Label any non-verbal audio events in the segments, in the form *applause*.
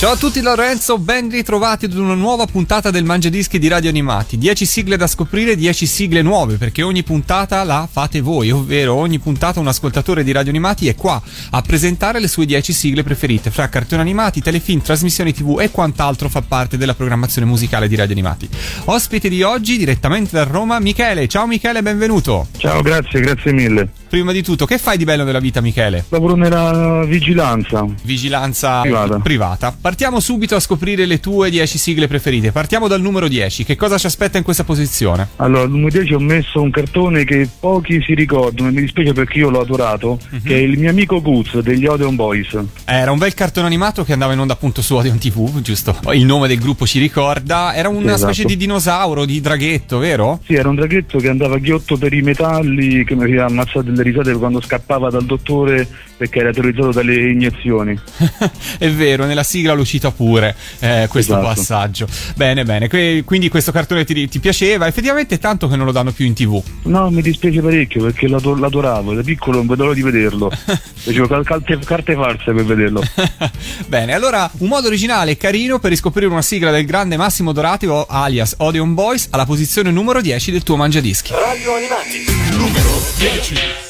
Ciao a tutti Lorenzo, ben ritrovati ad una nuova puntata del Mangiadischi di Radio Animati. 10 sigle da scoprire, 10 sigle nuove, perché ogni puntata la fate voi, ovvero ogni puntata un ascoltatore di Radio Animati è qua a presentare le sue 10 sigle preferite, fra cartoni animati, telefilm, trasmissioni tv e quant'altro fa parte della programmazione musicale di Radio Animati. Ospite di oggi, direttamente da Roma, Michele. Ciao Michele, benvenuto. Ciao, grazie, grazie mille. Prima di tutto, che fai di bello nella vita Michele? Lavoro nella vigilanza. Vigilanza Privata. privata. Partiamo subito a scoprire le tue 10 sigle preferite. Partiamo dal numero 10. Che cosa ci aspetta in questa posizione? Allora, al numero 10 ho messo un cartone che pochi si ricordano e mi dispiace perché io l'ho adorato, Mhm. che è il mio amico Guz degli Odeon Boys. Era un bel cartone animato che andava in onda appunto su Odeon TV, giusto? Il nome del gruppo ci ricorda. Era una Esatto. specie di dinosauro, di draghetto, vero? Sì, era un draghetto che andava ghiotto per i metalli, che mi aveva ammazzato delle risate quando scappava dal dottore perché era terrorizzato dalle iniezioni. *laughs* È vero, nella sigla l'ho cita pure eh, questo Esatto. passaggio. Bene, bene. Que- quindi questo cartone ti, ti piaceva? Effettivamente è tanto che non lo danno più in TV. No, mi dispiace parecchio perché l'ado- l'adoravo, da piccolo non vedo l'ora di vederlo. *laughs* Facevo cal- carte, carte false per vederlo. *laughs* Bene, allora un modo originale e carino per riscoprire una sigla del grande Massimo Dorati o alias Odeon Boys alla posizione numero 10 del tuo mangiadischi. Radio Animati, numero 10.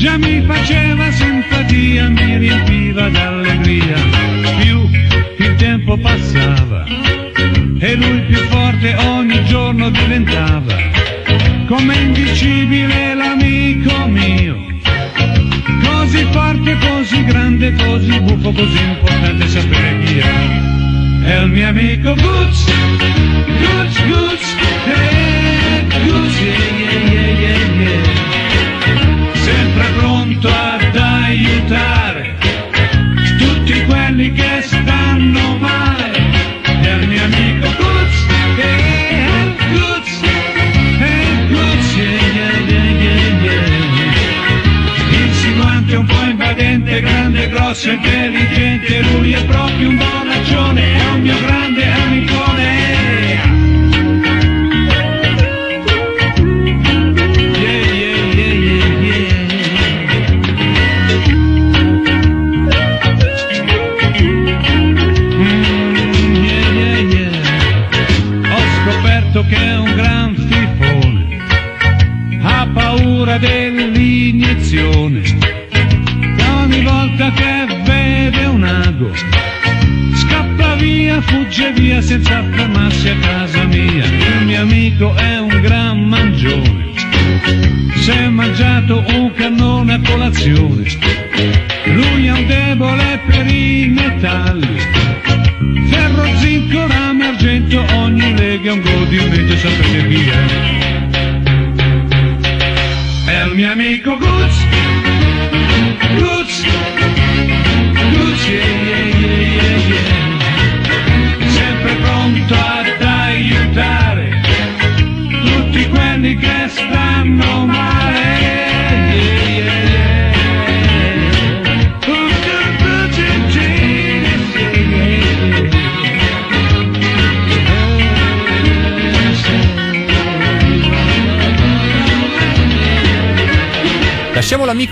già mi faceva simpatia, mi riempiva d'allegria, più il tempo passava e lui più forte ogni giorno diventava, come indicibile l'amico mio. Così forte, così grande, così buffo, così importante sapere chi è. È il mio amico Goods, Goods, Goods, eh,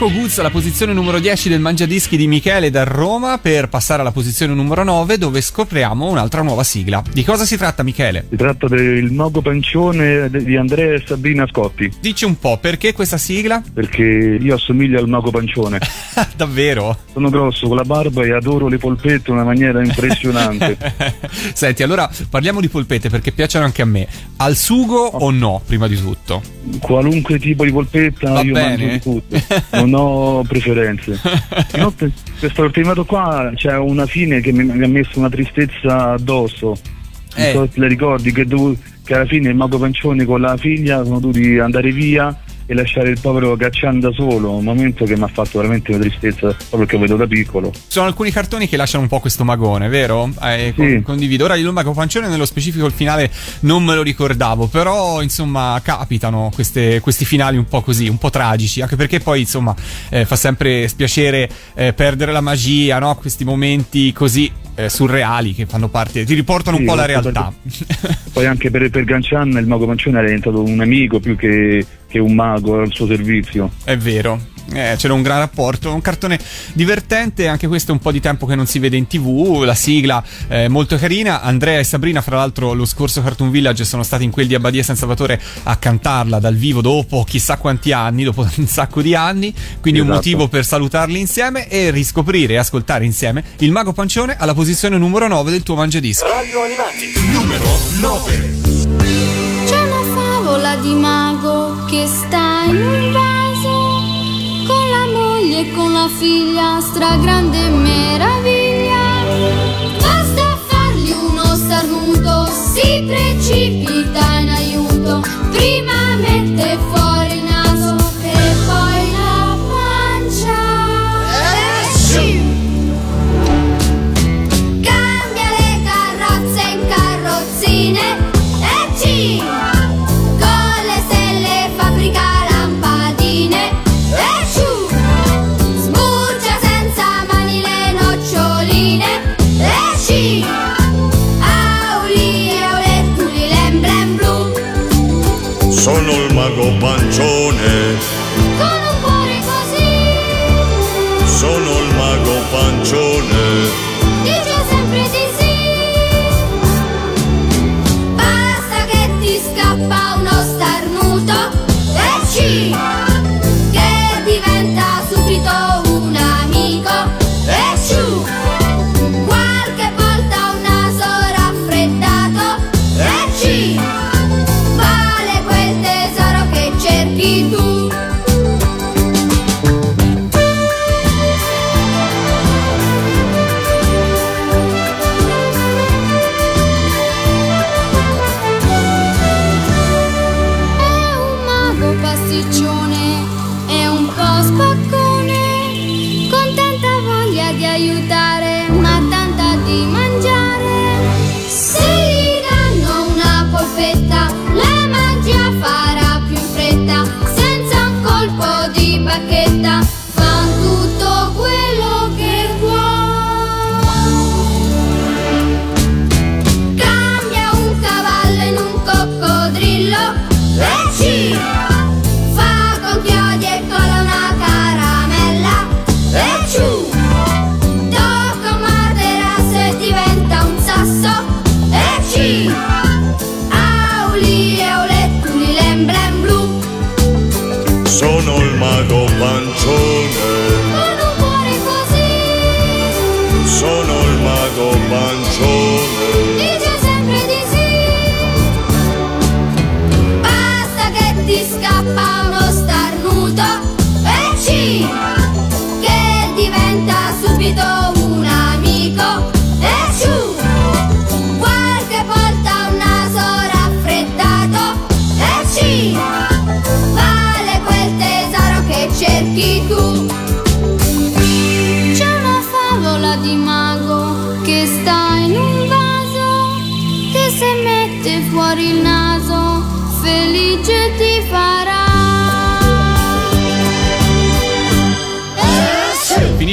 Lasciamo l'amico Guz alla posizione numero 10 del Mangiadischi di Michele da Roma per passare alla posizione numero 9 dove scopriamo un'altra nuova sigla. Di cosa si tratta Michele? Si tratta del mago pancione di Andrea e Sabrina Scotti, Dici un po' perché questa sigla? perché io assomiglio al mago pancione. *laughs* Davvero? Sono grosso con la barba e adoro le polpette in una maniera impressionante. *laughs* Senti, allora parliamo di polpette perché piacciono anche a me. Al sugo o no, prima di tutto? Qualunque tipo di polpetta Va io bene. mangio di tutto. non ho preferenze. *laughs* Inoltre, questo ultimato qua c'è una fine che mi, mi ha messo una tristezza addosso. Non Eh. so se te la ricordi che, dovu- che alla fine il mago Pancione con la figlia sono dovuti andare via e lasciare il povero Caccian da solo, un momento che mi ha fatto veramente una tristezza proprio perché vedo da piccolo. Sono alcuni cartoni che lasciano un po' questo magone, vero? Eh, Sì. condivido. Ora il Mago Pancione, nello specifico, il finale non me lo ricordavo. Però, insomma, capitano queste- questi finali un po' così, un po' tragici. Anche perché poi, insomma, eh, fa sempre spiacere eh, perdere la magia, no? Questi momenti così eh, surreali che fanno parte, ti riportano un Sì, po' alla molto realtà. *laughs* Poi anche per, per Gancian il mago Pancione era diventato un amico più che, che un mago al suo servizio. È vero. Eh, c'era un gran rapporto, un cartone divertente, anche questo è un po' di tempo che non si vede in tv, la sigla è molto carina, Andrea e Sabrina fra l'altro lo scorso Cartoon Village sono stati in quel di Abbadia San Salvatore a cantarla dal vivo dopo chissà quanti anni, dopo *laughs* un sacco di anni, quindi un Esatto. motivo per salutarli insieme e riscoprire e ascoltare insieme il Mago Pancione alla posizione numero 9 del tuo mangiadisco. Radio Animati, numero 9. C'è una favola di mago che sta in un vaso con la moglie e con la figlia, stragrande meraviglia. Basta fargli uno starnuto, si precipita in aiuto. Prima mette fuori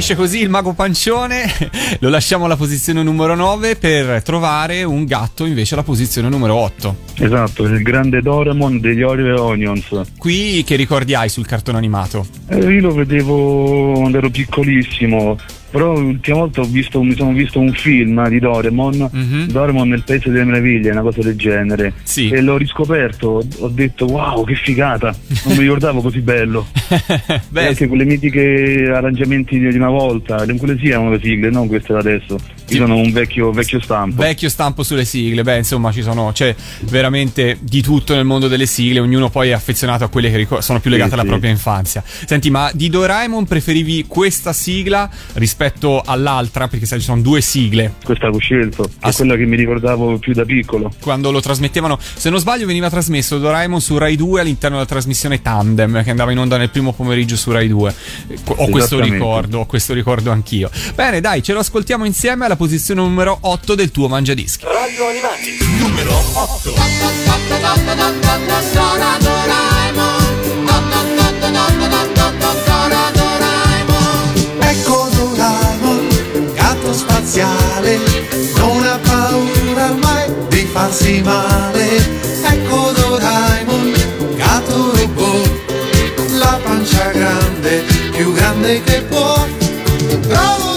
Finisce così il mago pancione, *laughs* lo lasciamo alla posizione numero 9 per trovare un gatto invece alla posizione numero 8. Esatto, il grande Doraemon degli Olive Onions. Qui che ricordi hai sul cartone animato? Eh, io lo vedevo quando ero piccolissimo, però l'ultima volta ho visto, mi sono visto un film di Doraemon, Mhm. Doraemon nel Paese delle Meraviglie, una cosa del genere. Sì. E l'ho riscoperto, ho- detto wow che figata, non mi ricordavo così bello. *laughs* Beh, Anche quelle mitiche arrangiamenti di una volta, quelle sì erano le sigle, non queste da adesso. Io sono un vecchio, vecchio stampo. Vecchio stampo sulle sigle, beh, insomma, ci sono, c'è veramente di tutto nel mondo delle sigle, ognuno poi è affezionato a quelle che ricor- sono più legate Sì, alla sì. propria infanzia. Senti, ma di Doraemon preferivi questa sigla rispetto all'altra? Perché sai, ci sono due sigle. Questa ho scelto, è Ass- quella che mi ricordavo più da piccolo. Quando lo trasmettevano, se non sbaglio, veniva trasmesso Doraemon su Rai 2 all'interno della trasmissione Tandem che andava in onda nel primo pomeriggio su Rai 2. Eh, Ho questo Esattamente. ricordo, ho questo ricordo anch'io. Bene, dai, ce lo ascoltiamo insieme alla posizione numero 8 del tuo Mangiadischi. Radio Animati, numero 8. Ecco Doraemon, gatto spaziale, non ha paura mai di farsi male. Ecco Doraemon, gatto robot, la pancia grande, più grande che può. Bravo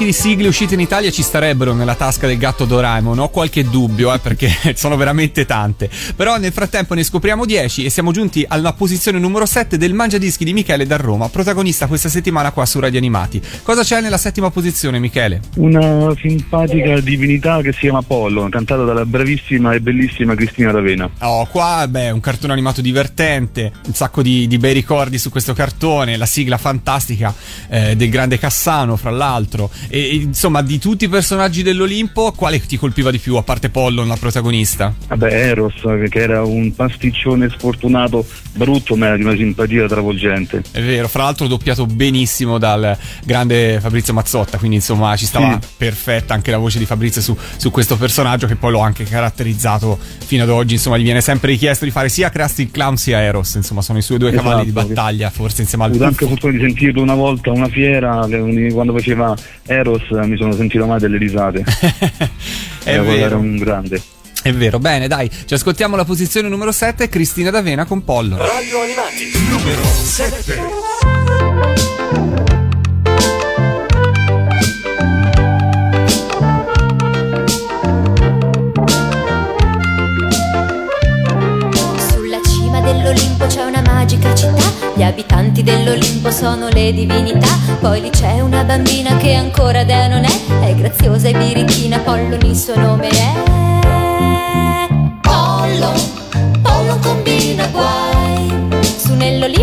dischi di sigle usciti in Italia ci starebbero nella tasca del gatto Doraemon. Ho qualche dubbio, eh, perché *laughs* sono veramente tante. Però nel frattempo ne scopriamo 10 e siamo giunti alla posizione numero 7 del Mangiadischi di Michele da Roma, protagonista questa settimana qua su Radio Animati. Cosa c'è nella settima posizione, Michele? Una simpatica divinità che si chiama Apollo, cantata dalla bravissima e bellissima Cristina D'Avena. Oh, qua, beh, un cartone animato divertente, un sacco di, di bei ricordi su questo cartone, la sigla fantastica eh, del grande Cassano, fra l'altro. E, insomma, di tutti i personaggi dell'Olimpo, quale ti colpiva di più, a parte Pollon, la protagonista? Vabbè, Eros, che era un pasticcione sfortunato, brutto, ma era di una simpatia travolgente. È vero, fra l'altro doppiato benissimo dal grande Fabrizio Mazzotta, quindi insomma ci stava Sì. perfetta anche la voce di Fabrizio su, su questo personaggio che poi l'ho anche caratterizzato fino ad oggi, insomma gli viene sempre richiesto di fare sia Krusty Clown sia Eros, insomma sono i suoi due Esatto. cavalli di battaglia, forse insieme Ho al avuto anche fortuna di sentirlo una volta a una fiera, quando faceva Eros mi sono sentito mai delle risate. *laughs* È Era- Era vero, un grande. è vero, bene dai, ci ascoltiamo la posizione numero 7, Cristina D'Avena con Pollo. Radio Animati, numero 7. Sulla cima dell'Olimpo c'è una magica città Gli abitanti dell'Olimpo sono le divinità. Poi lì c'è una bambina che ancora dea non è. È graziosa e birichina, Pollon il suo nome è. Pollo, Pollo combina guai. Su nell'Olimpo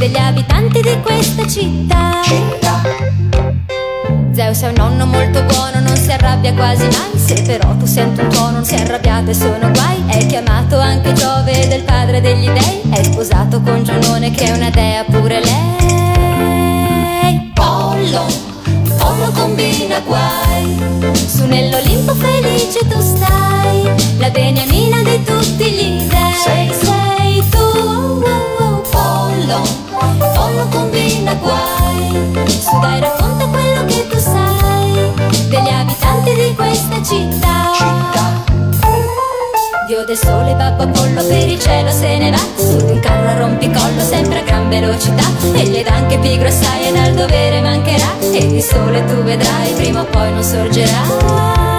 degli abitanti di questa città. Zeus è un nonno molto buono, non si arrabbia quasi mai. Se però tu senti un tuono, non si è arrabbiato e sono guai. È chiamato anche Giove del padre degli dei. È sposato con Giunone che è una dea pure lei. Pollo, Pollo combina guai. Su nell'Olimpo felice tu stai. La beniamina di tutti gli dei. Sei sei tu. Oh, oh, oh. Pollo, Pollo combina guai. Su dai racconta quello che tu sai degli abitanti di questa città. Dio del sole, babbo Apollo, per il cielo se ne va Su di un carro a rompicollo, sempre a gran velocità E gli dà anche pigro e dal dovere mancherà E di sole tu vedrai, prima o poi non sorgerà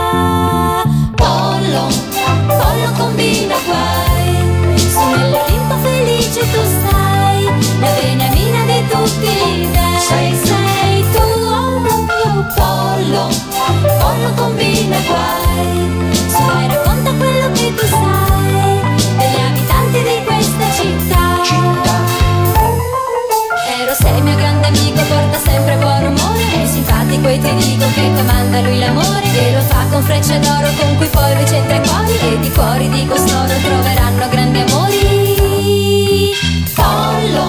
con frecce d'oro con cui poi lui centra i cuori E di cuori di costoro troveranno grandi amori. Pollo,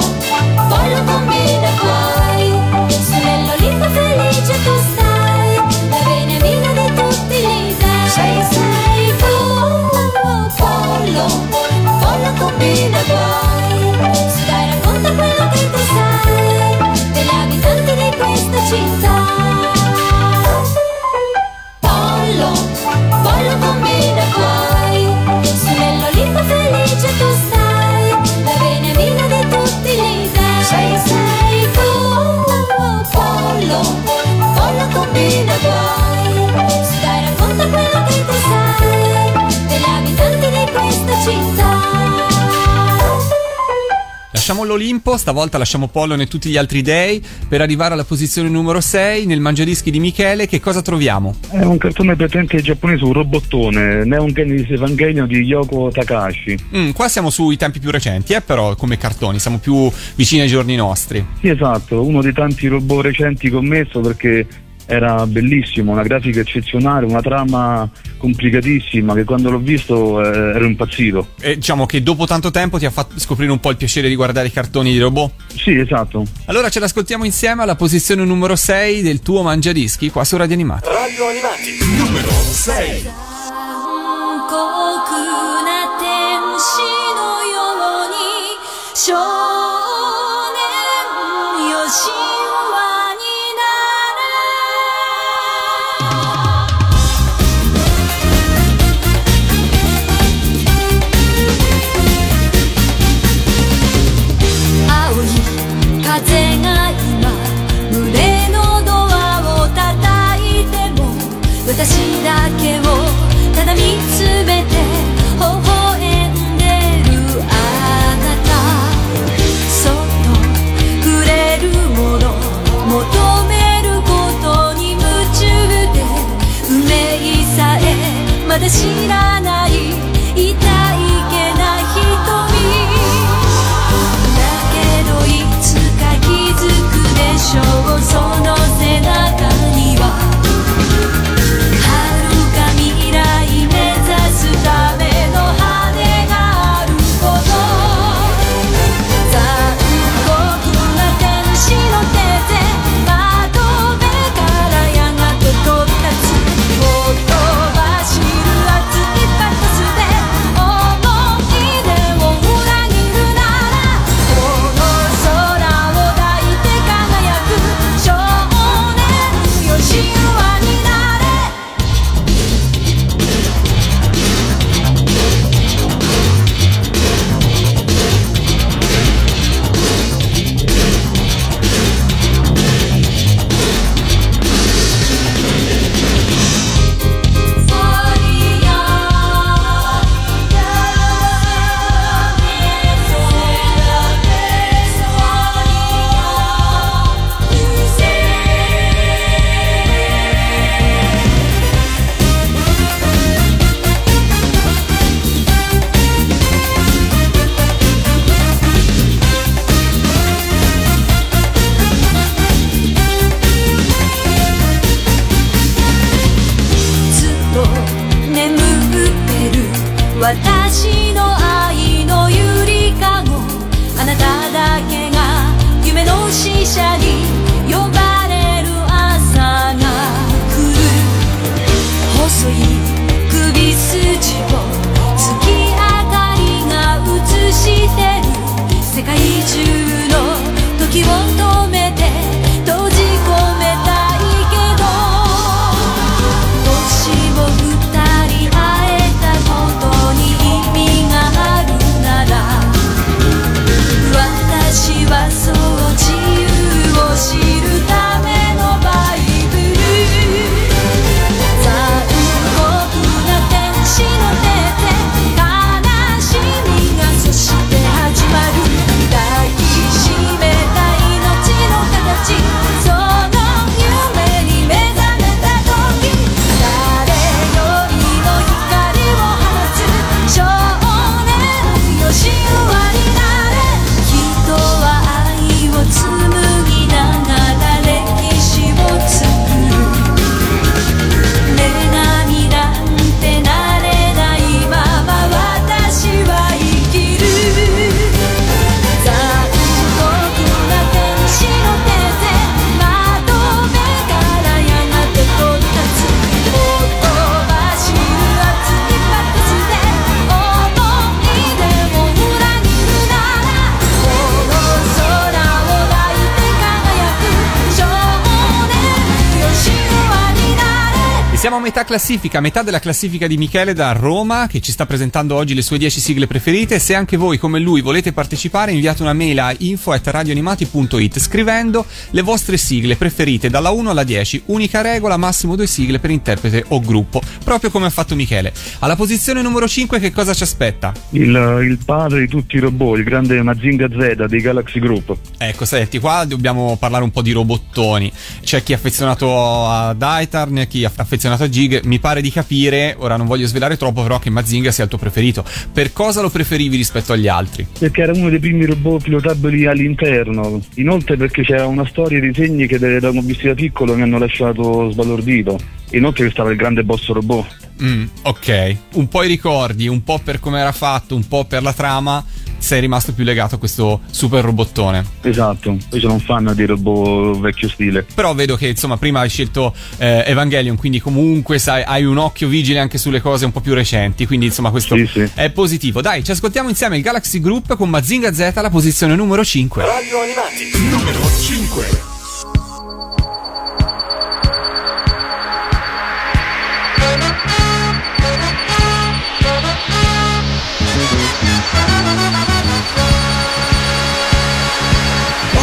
pollo combina guai Su nell'Olimpo felice tu stai La beniamina di tutti gli dei Sei sei tu Pollo, pollo combina guai Su dai racconta quello che tu sai Degli abitanti di questa città Lasciamo l'Olimpo, stavolta lasciamo Pollon e tutti gli altri dei per arrivare alla posizione numero 6 nel mangiadischi di Michele. Che cosa troviamo? È un cartone presente giapponese, un robottone, Neon Genesis Evangelion di Yoko Takahashi. Mm, qua siamo sui tempi più recenti, eh, però come cartoni, siamo più vicini ai giorni nostri. Sì, esatto, uno dei tanti robot recenti che ho messo perché era bellissimo, una grafica eccezionale, una trama complicatissima che quando l'ho visto eh, ero impazzito. E diciamo che dopo tanto tempo ti ha fatto scoprire un po' il piacere di guardare i cartoni di robot? Sì, esatto. Allora ce l'ascoltiamo insieme alla posizione numero 6 del tuo Mangiadischi qua su Radio Animati. Radio Animati, numero 6. 少 metà classifica, metà della classifica di Michele da Roma, che ci sta presentando oggi le sue 10 sigle preferite. Se anche voi, come lui, volete partecipare, inviate una mail a info.radioanimati.it scrivendo le vostre sigle preferite dalla 1 alla 10. Unica regola, massimo due sigle per interprete o gruppo, proprio come ha fatto Michele. Alla posizione numero 5 che cosa ci aspetta? Il, il padre di tutti i robot, il grande Mazinga Z dei Galaxy Group. Ecco, senti, qua dobbiamo parlare un po' di robottoni. C'è chi è affezionato a Daitarn, chi è affezionato a Jig. Mi pare di capire, ora non voglio svelare troppo, però che Mazinga sia il tuo preferito. Per cosa lo preferivi rispetto agli altri? Perché era uno dei primi robot pilotabili all'interno. Inoltre perché c'era una storia di disegni che da ho visto da piccolo mi hanno lasciato sbalordito. Inoltre che stava il grande boss robot. Mm, ok. Un po' i ricordi, un po' per come era fatto, un po' per la trama. Sei rimasto più legato a questo super robottone. Esatto, io sono un fan di robot vecchio stile. Però vedo che insomma prima hai scelto eh, Evangelion, quindi comunque sai, hai un occhio vigile anche sulle cose un po' più recenti, quindi insomma questo Sì, sì. è positivo. Dai, ci ascoltiamo insieme il Galaxy Group con Mazinga Z alla posizione numero 5. Radio Animati, numero 5.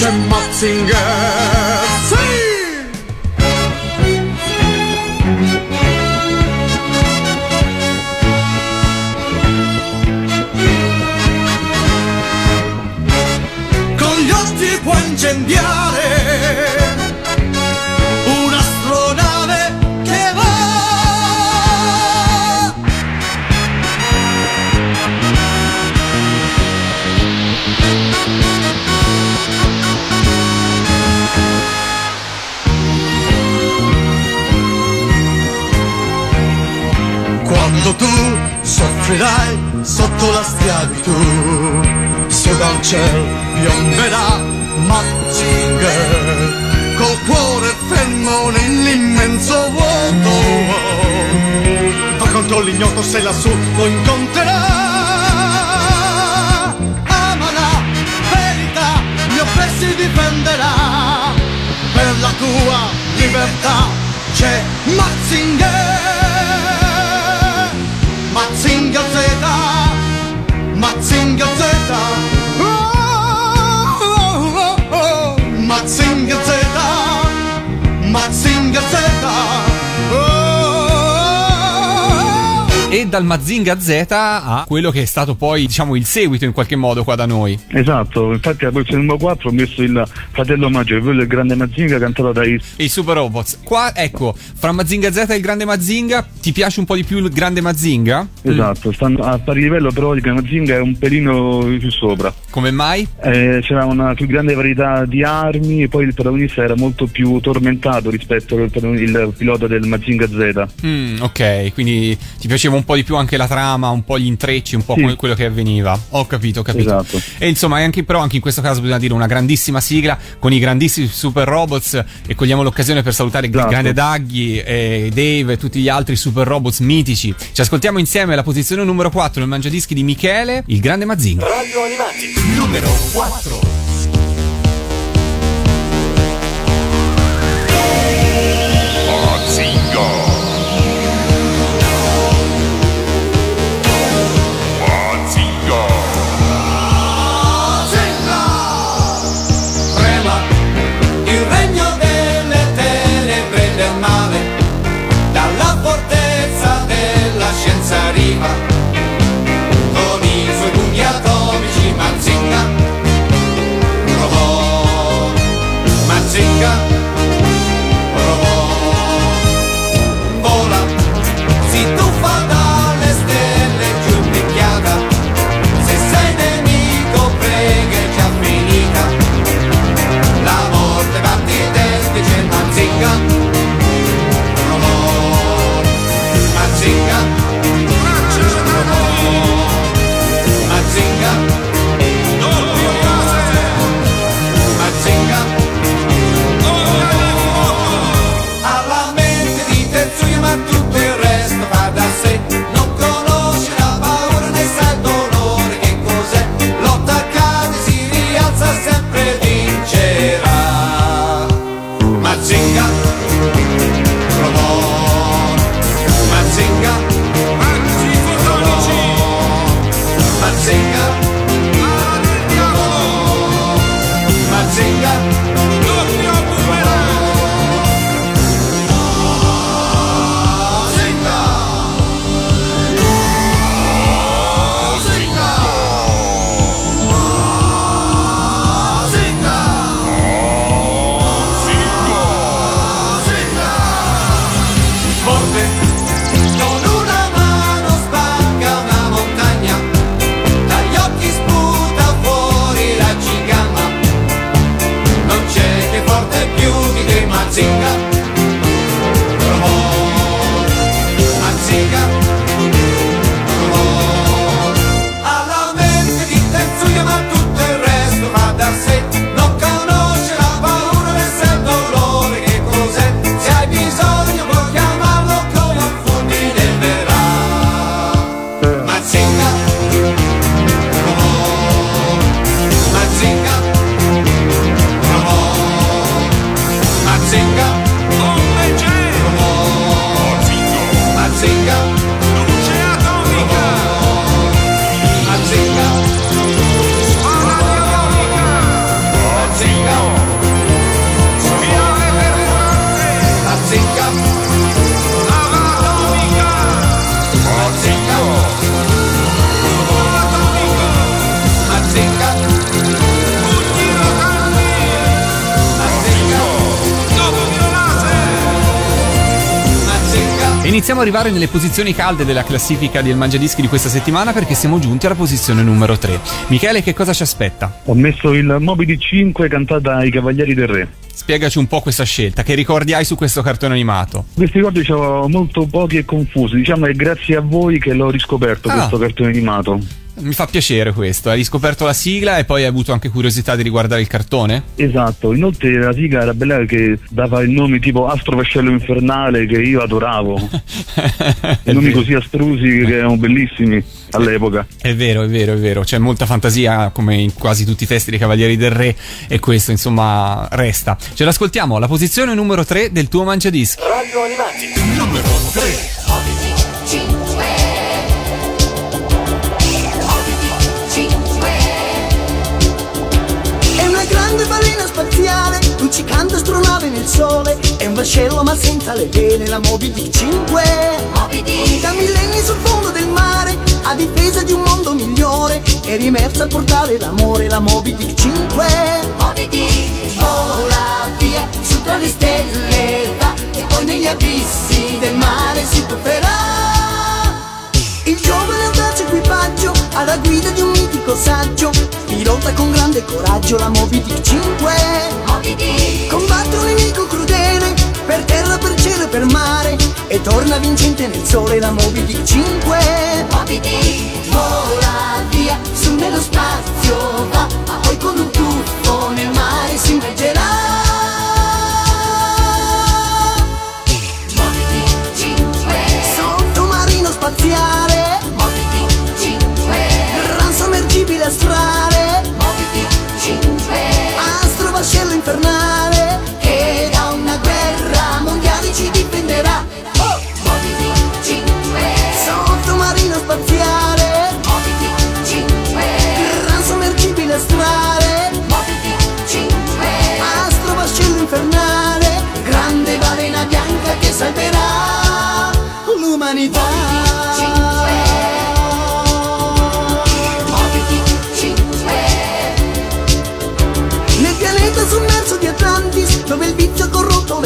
c'è Matzinger Sì! Con gli occhi può incendiare lassù lo incontrerà. Dal Mazinga Z a quello che è stato poi, diciamo, il seguito in qualche modo qua da noi. Esatto, infatti alla posizione numero 4 ho messo il fratello maggiore, quello del grande Mazinga cantato dai E i Super Robots. Qua, ecco, fra Mazinga Z e il grande Mazinga, ti piace un po' di più il grande Mazinga? Esatto, stanno a pari livello, però il grande Mazinga è un pelino più sopra. Come mai? Eh, c'era una più grande varietà di armi e poi il protagonista era molto più tormentato rispetto al il pilota del Mazinga Z. Mm, ok, quindi ti piaceva un po' di più anche la trama, un po' gli intrecci, un po' Sì. quello che avveniva. Ho capito, ho capito. Esatto. E insomma, anche, però anche in questo caso bisogna dire una grandissima sigla con i grandissimi super robots e cogliamo l'occasione per salutare il Esatto. grande Daggy, e Dave e tutti gli altri super robots mitici. Ci ascoltiamo insieme alla posizione numero 4 nel mangiadischi di Michele, il grande Mazinga. Radio Animati, numero 4. Trema arrivare nelle posizioni calde della classifica del Mangiadischi di questa settimana perché siamo giunti alla posizione numero 3. Michele, che cosa ci aspetta? Ho messo il Moby di 5 cantata ai Cavalieri del Re. Spiegaci un po' questa scelta, che ricordi hai su questo cartone animato? Questi ricordi c'erano molto pochi e confusi, diciamo che è grazie a voi che l'ho riscoperto Ah. questo cartone animato. Mi fa piacere questo, hai riscoperto la sigla e poi hai avuto anche curiosità di riguardare il cartone? Esatto, inoltre la sigla era bella che dava il nome tipo Astro Vascello Infernale che io adoravo. *laughs* È nomi così astrusi che erano bellissimi all'epoca. È vero, è vero, è vero, c'è molta fantasia come in quasi tutti i testi dei Cavalieri del Re e questo insomma resta. Ce l'ascoltiamo alla posizione numero 3 del tuo mangiadischi. Radio Animati, numero 3. Luccicante astronave nel sole È un vascello ma senza le vele La Moby Dick 5 Da millenni sul fondo del mare A difesa di un mondo migliore È rimersa a portare l'amore La Moby Dick 5 Moby Dick vola via Su tra le stelle va E poi negli abissi del mare si tufferà. Il giovane alla guida di un mitico saggio pilota con grande coraggio la Moby Dick 5 combatte un nemico crudele per terra, per cielo e per mare e torna vincente nel sole la Moby Dick 5 vola via su nello spazio va sommergibile astrale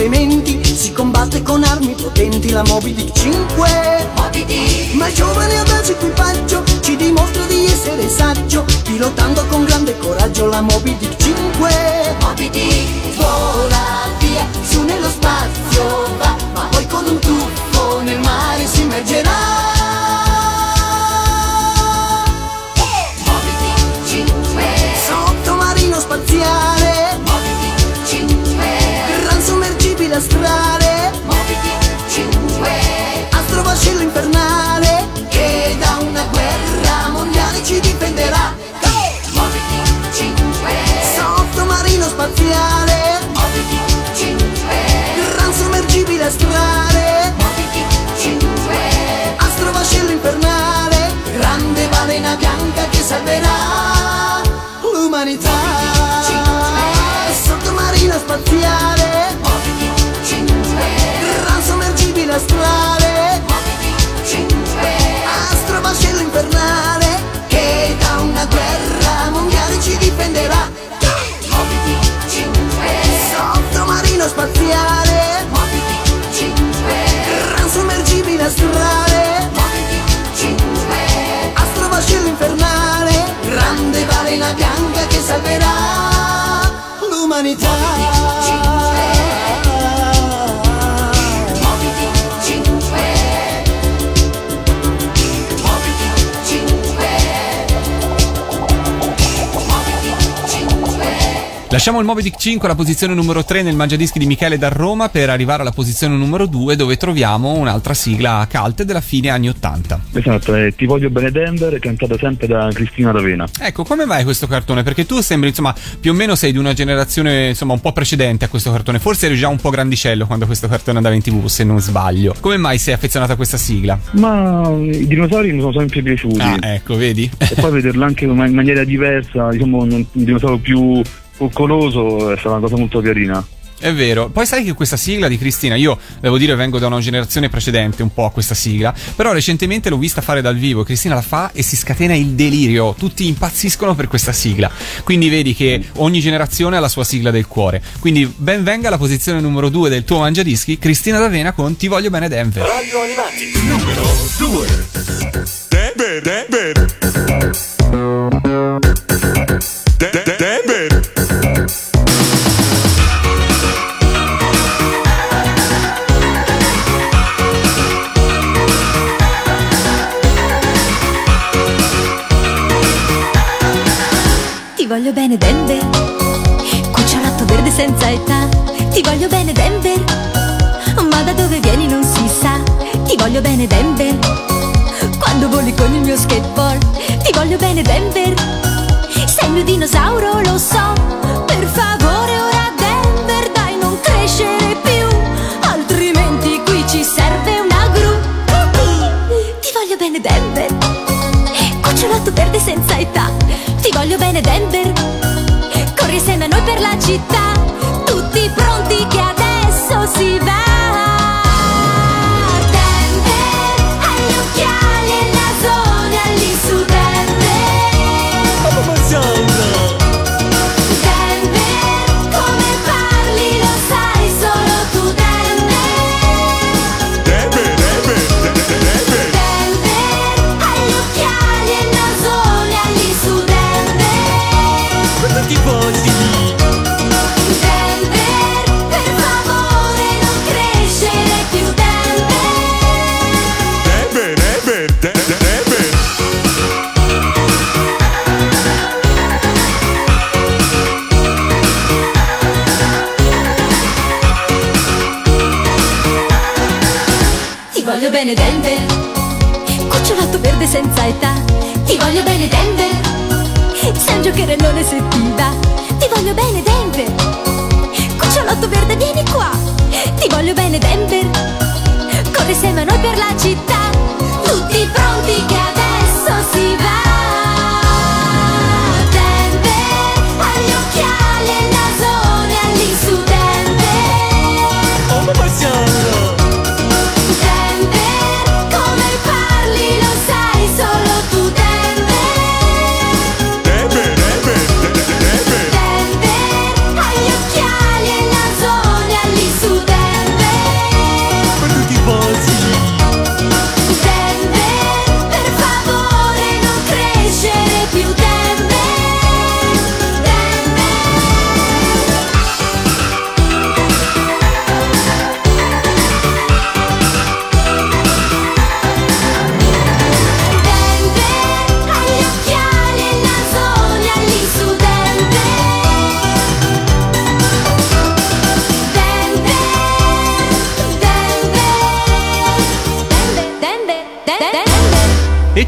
corrotto le menti Si combatte con armi potenti La Moby Dick 5 Ma il giovane audace equipaggio Ci dimostra di essere saggio Pilotando con grande coraggio La Moby Dick 5 Vola via su nello spazio va Ma poi con un tuffo nel mare si immergerà Spaziale Gran sommergibile astrale Astro vascello infernale. Grande balena bianca che salverà l'umanità. Sottomarino spaziale. Gran sommergibile astrale l'umanità Lasciamo il Moby Dick 5 alla posizione numero 3 nel mangiadischi di Michele da Roma per arrivare alla posizione numero 2 dove troviamo un'altra sigla cult della fine anni 80. Esatto, è Ti voglio bene Denver, cantata sempre da Cristina D'Avena. Ecco, come mai questo cartone? Perché tu sembri, insomma, più o meno sei di una generazione, insomma, un po' precedente a questo cartone. Forse eri già un po' grandicello quando questo cartone andava in tv, se non sbaglio. Come mai sei affezionato a questa sigla? Ma i dinosauri mi sono sempre piaciuti. Ah, ecco, vedi? E poi vederlo anche in maniera diversa, diciamo un, un dinosauro più coccoloso è stata una cosa molto carina. È vero. Poi sai che questa sigla di Cristina, io devo dire vengo da una generazione precedente un po' a questa sigla, però recentemente l'ho vista fare dal vivo, Cristina la fa e si scatena il delirio, tutti impazziscono per questa sigla. Quindi vedi che ogni generazione ha la sua sigla del cuore. Quindi ben venga la posizione numero 2 del tuo mangiadischi, Cristina D'Avena con Ti voglio bene Denver. Radio Animati, numero 2. Denver, Denver. De- de- Denver. Voglio bene Denver. Cucciolato verde senza età. Ti voglio bene Denver. Ma da dove vieni non si sa. Ti voglio bene Denver. Quando voli con il mio skateboard Ti voglio bene Denver. Sei il mio dinosauro lo so bene Denver. Corri insieme a noi per la città bene Denver, cucciolato verde senza età. Ti voglio bene Denver, sei un giocherellone se ti va. Ti voglio bene Denver, cucciolotto verde vieni qua. Ti voglio bene Denver, corri insieme a noi per la città. Tutti pronti che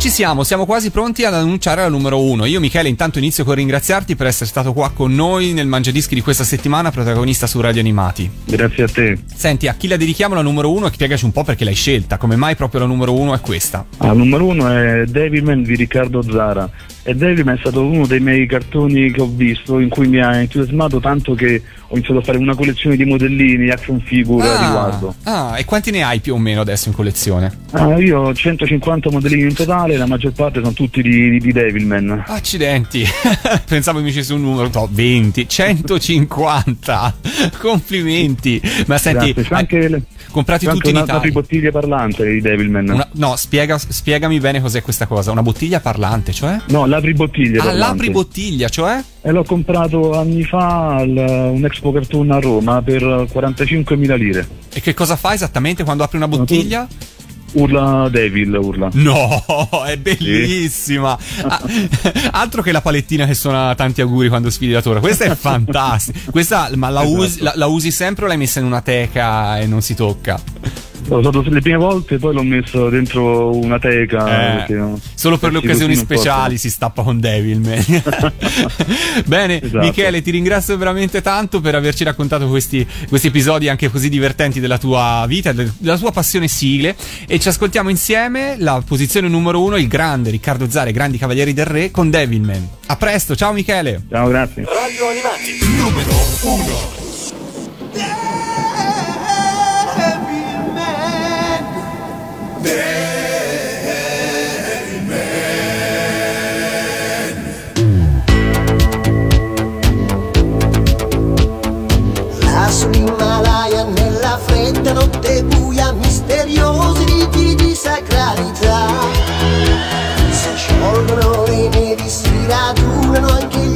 ci siamo, siamo quasi pronti ad annunciare la numero uno. Io, Michele, intanto inizio con ringraziarti per essere stato qua con noi nel Mangiadischi di questa settimana, protagonista su Radio Animati. Grazie a te. Senti, a chi la dedichiamo la numero uno? Spiegaci un po' perché l'hai scelta. Come mai proprio la numero uno è questa? Ah, numero uno è Devilman di Riccardo Zara. E Devilman è stato uno dei miei cartoni che ho visto in cui mi ha entusiasmato tanto che ho iniziato a fare una collezione di modellini, action figure a riguardo. ah, e quanti ne hai più o meno adesso in collezione? Ah, io ho 150 modellini in totale, la maggior parte sono tutti di, di Devilman. Accidenti, *laughs* pensavo mi dicessi un numero, no, 20, 150, *laughs* complimenti. Ma senti, Grazie. C'è anche, le- comprati c'è tutti anche in una, una Italia? bottiglia parlante di Devilman. Una- no, spiega- spiegami bene cos'è questa cosa. Una bottiglia parlante, cioè? No, l'apribottiglia Ah, parlante. l'apribottiglia, cioè? E l'ho comprato anni fa al un Expo Cartoon a Roma per 45.000 lire. E che cosa fa esattamente quando apri una bottiglia? Urla Devil, urla. No, *laughs* è bellissima. Ah, *laughs* altro che la palettina che suona tanti auguri quando sfidi la torre. Questa è *laughs* fantastica. Questa, ma la, Esatto. usi, la, la usi sempre o l'hai messa in una teca e non si tocca? L'ho usato le prime volte, poi l'ho messo dentro una teca. Eh, perché Solo per le perché occasioni speciali si stappa con Devilman. *laughs* Bene, Esatto. Michele, ti ringrazio veramente tanto per averci raccontato questi, questi episodi anche così divertenti della tua vita, del- della tua passione sigle. E ci ascoltiamo insieme la posizione numero uno, il grande Riccardo Zare, Grandi Cavalieri del Re, con Devilman. A presto, ciao Michele. Ciao, grazie. Radio Animati, numero 1. Là sacralità. Si sciolgono le nevi si radunano anche gli